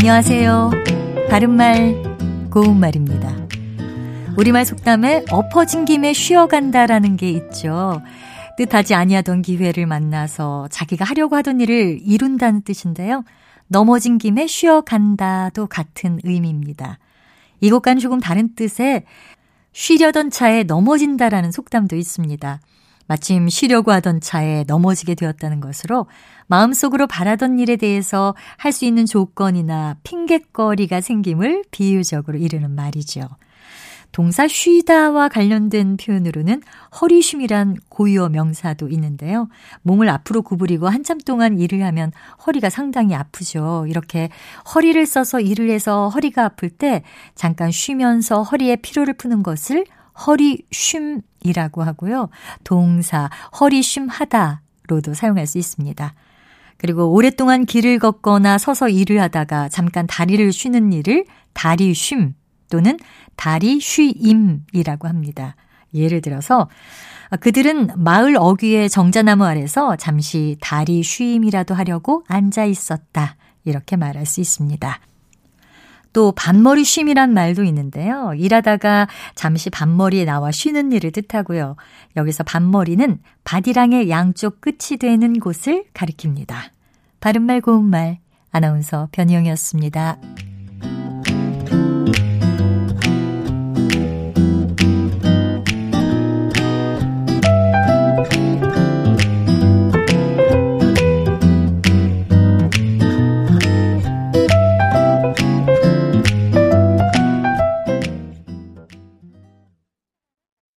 안녕하세요. 바른말, 고운말입니다. 우리말 속담에 엎어진 김에 쉬어간다라는 게 있죠. 뜻하지 아니하던 기회를 만나서 자기가 하려고 하던 일을 이룬다는 뜻인데요. 넘어진 김에 쉬어간다도 같은 의미입니다. 이것과는 조금 다른 뜻의 쉬려던 차에 넘어진다라는 속담도 있습니다. 마침 쉬려고 하던 차에 넘어지게 되었다는 것으로 마음속으로 바라던 일에 대해서 할 수 있는 조건이나 핑곗거리가 생김을 비유적으로 이르는 말이죠. 동사 쉬다와 관련된 표현으로는 허리쉼이란 고유어 명사도 있는데요. 몸을 앞으로 구부리고 한참 동안 일을 하면 허리가 상당히 아프죠. 이렇게 허리를 써서 일을 해서 허리가 아플 때 잠깐 쉬면서 허리의 피로를 푸는 것을 허리 쉼이라고 하고요. 동사 허리 쉼하다로도 사용할 수 있습니다. 그리고 오랫동안 길을 걷거나 서서 일을 하다가 잠깐 다리를 쉬는 일을 다리 쉼 또는 다리 쉬임이라고 합니다. 예를 들어서 그들은 마을 어귀의 정자나무 아래서 잠시 다리 쉬임이라도 하려고 앉아 있었다. 이렇게 말할 수 있습니다. 또 반머리 쉼이란 말도 있는데요. 일하다가 잠시 반머리에 나와 쉬는 일을 뜻하고요. 여기서 반머리는 바디랑의 양쪽 끝이 되는 곳을 가리킵니다. 바른말 고운말 아나운서 변희영이었습니다.